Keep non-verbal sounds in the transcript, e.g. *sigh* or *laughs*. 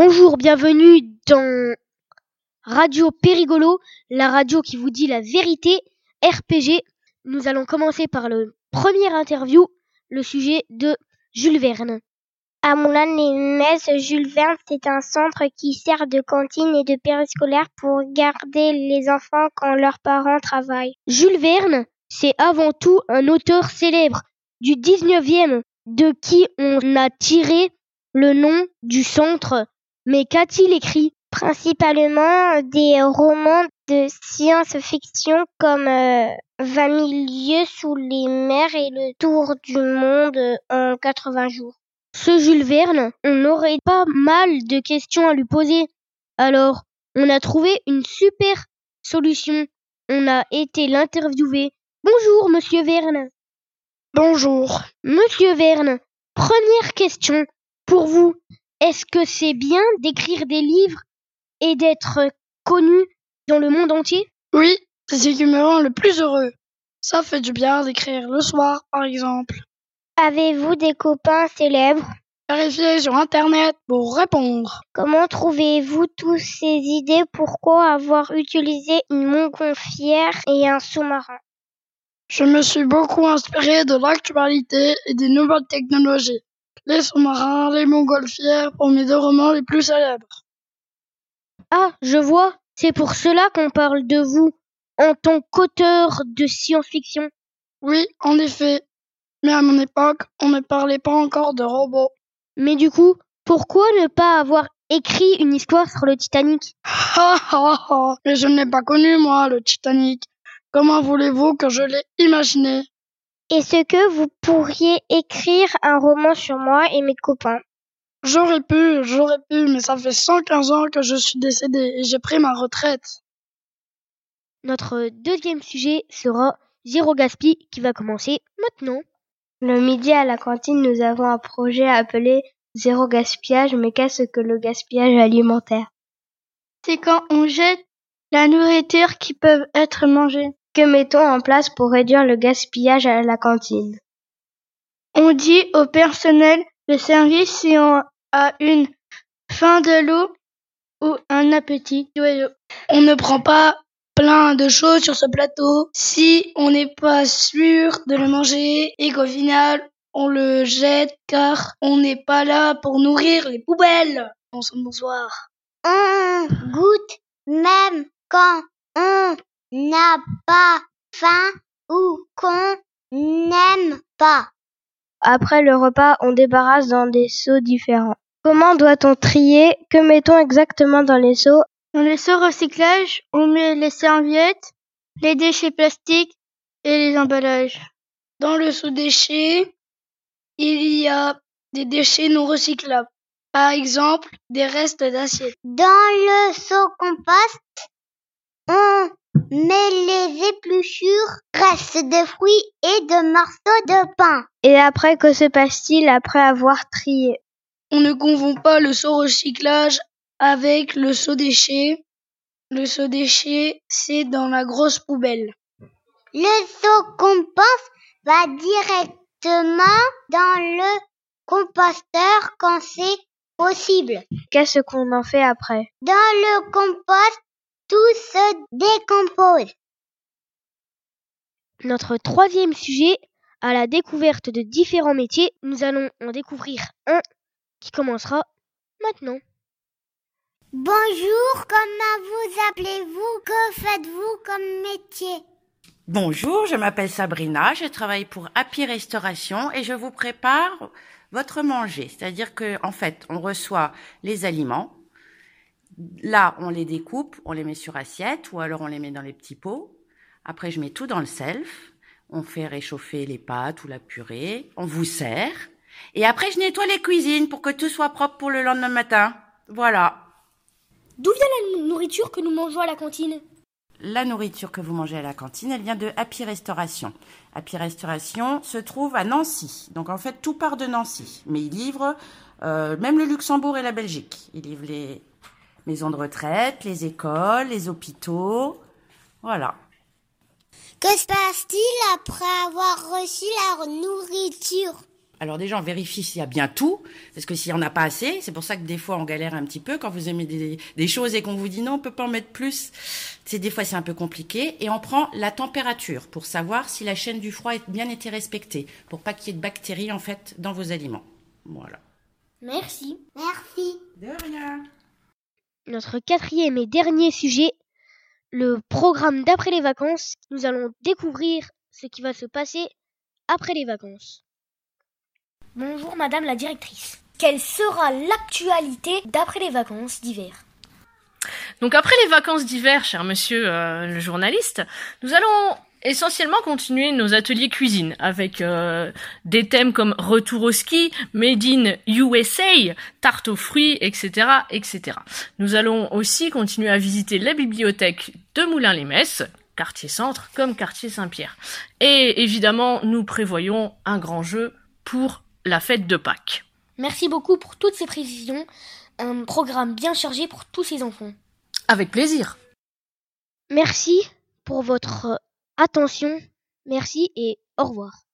Bonjour, bienvenue dans Radio Périgolo, la radio qui vous dit la vérité, RPG. Nous allons commencer par le premier interview, le sujet de Jules Verne. À Moulin-les-Metz, Jules Verne, c'est un centre qui sert de cantine et de périscolaire pour garder les enfants quand leurs parents travaillent. Jules Verne, c'est avant tout un auteur célèbre du 19e, de qui on a tiré le nom du centre. Mais qu'a-t-il écrit Principalement des romans de science-fiction comme euh, 20 000 lieues sous les mers et le tour du monde en 80 jours. Ce Jules Verne, on aurait pas mal de questions à lui poser. Alors, on a trouvé une super solution. On a été l'interviewer. Bonjour, monsieur Verne. Bonjour. Monsieur Verne, première question pour vous. Est-ce que c'est bien d'écrire des livres et d'être connu dans le monde entier? Oui, c'est ce qui me rend le plus heureux. Ça fait du bien d'écrire le soir, par exemple. Avez-vous des copains célèbres? Vérifiez sur Internet pour répondre. Comment trouvez-vous toutes ces idées? Pourquoi avoir utilisé une montgolfière et un sous-marin? Je me suis beaucoup inspiré de l'actualité et des nouvelles technologies. Les sous-marins, les montgolfières pour mes deux romans les plus célèbres. Ah, je vois. C'est pour cela qu'on parle de vous en tant qu'auteur de science-fiction. Oui, en effet. Mais à mon époque, on ne parlait pas encore de robots. Mais du coup, pourquoi ne pas avoir écrit une histoire sur le Titanic? *laughs* Ha Mais je ne l'ai pas connu, moi, le Titanic. Comment voulez-vous que je l'ai imaginé? Est-ce que vous pourriez écrire un roman sur moi et mes copains J'aurais pu, j'aurais pu, mais ça fait 115 ans que je suis décédé et j'ai pris ma retraite. Notre deuxième sujet sera Zéro Gaspi qui va commencer maintenant. Le midi à la cantine, nous avons un projet appelé Zéro gaspillage, mais qu'est-ce que le gaspillage alimentaire? C'est quand on jette la nourriture qui peut être mangée. Que mettons en place pour réduire le gaspillage à la cantine On dit au personnel de service si on a une faim de l'eau ou un appétit. On ne prend pas plein de choses sur ce plateau si on n'est pas sûr de le manger et qu'au final on le jette car on n'est pas là pour nourrir les poubelles. Bonsoir. On goûte même quand on n'a pas faim ou qu'on n'aime pas. Après le repas, on débarrasse dans des seaux différents. Comment doit-on trier? Que mettons exactement dans les seaux? Dans les seaux recyclage, on met les serviettes, les déchets plastiques et les emballages. Dans le seau déchets, il y a des déchets non recyclables. Par exemple, des restes d'assiettes. Dans le seau compost, on met les épluchures, restes de fruits et de morceaux de pain. Et après, que se passe-t-il après avoir trié? On ne confond pas le seau recyclage avec le seau déchet. Le seau déchet, c'est dans la grosse poubelle. Le seau compost va directement dans le composteur quand c'est possible. Qu'est-ce qu'on en fait après? Dans le compost, tout se décompose. Notre troisième sujet, à la découverte de différents métiers, nous allons en découvrir un qui commencera maintenant. Bonjour, comment vous appelez-vous? Que faites-vous comme métier? Bonjour, je m'appelle Sabrina, je travaille pour Happy Restauration et je vous prépare votre manger. C'est-à-dire que, en fait, on reçoit les aliments. Là, on les découpe, on les met sur assiette ou alors on les met dans les petits pots. Après, je mets tout dans le self. On fait réchauffer les pâtes ou la purée. On vous sert. Et après, je nettoie les cuisines pour que tout soit propre pour le lendemain matin. Voilà. D'où vient la nourriture que nous mangeons à la cantine? La nourriture que vous mangez à la cantine, elle vient de Happy Restauration. Happy Restauration se trouve à Nancy. Donc en fait, tout part de Nancy. Mais ils livrent euh, même le Luxembourg et la Belgique. Ils livrent les maisons de retraite, les écoles, les hôpitaux. Voilà. Que se passe-t-il après avoir reçu la nourriture? Alors déjà, on vérifie s'il y a bien tout, parce que s'il n'y en a pas assez, c'est pour ça que des fois on galère un petit peu quand vous aimez des, choses et qu'on vous dit non, on peut pas en mettre plus. C'est des fois c'est un peu compliqué. Et on prend la température pour savoir si la chaîne du froid a bien été respectée, pour pas qu'il y ait de bactéries en fait dans vos aliments. Voilà. Merci. Merci. De rien. Notre quatrième et dernier sujet, le programme d'après les vacances. Nous allons découvrir ce qui va se passer après les vacances. Bonjour Madame la directrice. Quelle sera l'actualité d'après les vacances d'hiver? Donc après les vacances d'hiver, cher monsieur euh, le journaliste, nous allons essentiellement continuer nos ateliers cuisine avec euh, des thèmes comme retour au ski, made in USA, tarte aux fruits, etc., etc. Nous allons aussi continuer à visiter la bibliothèque de Moulins-les-Messes, quartier centre comme quartier Saint-Pierre. Et évidemment, nous prévoyons un grand jeu pour la fête de Pâques. Merci beaucoup pour toutes ces précisions. Un programme bien chargé pour tous ces enfants. Avec plaisir. Merci pour votre attention. Merci et au revoir.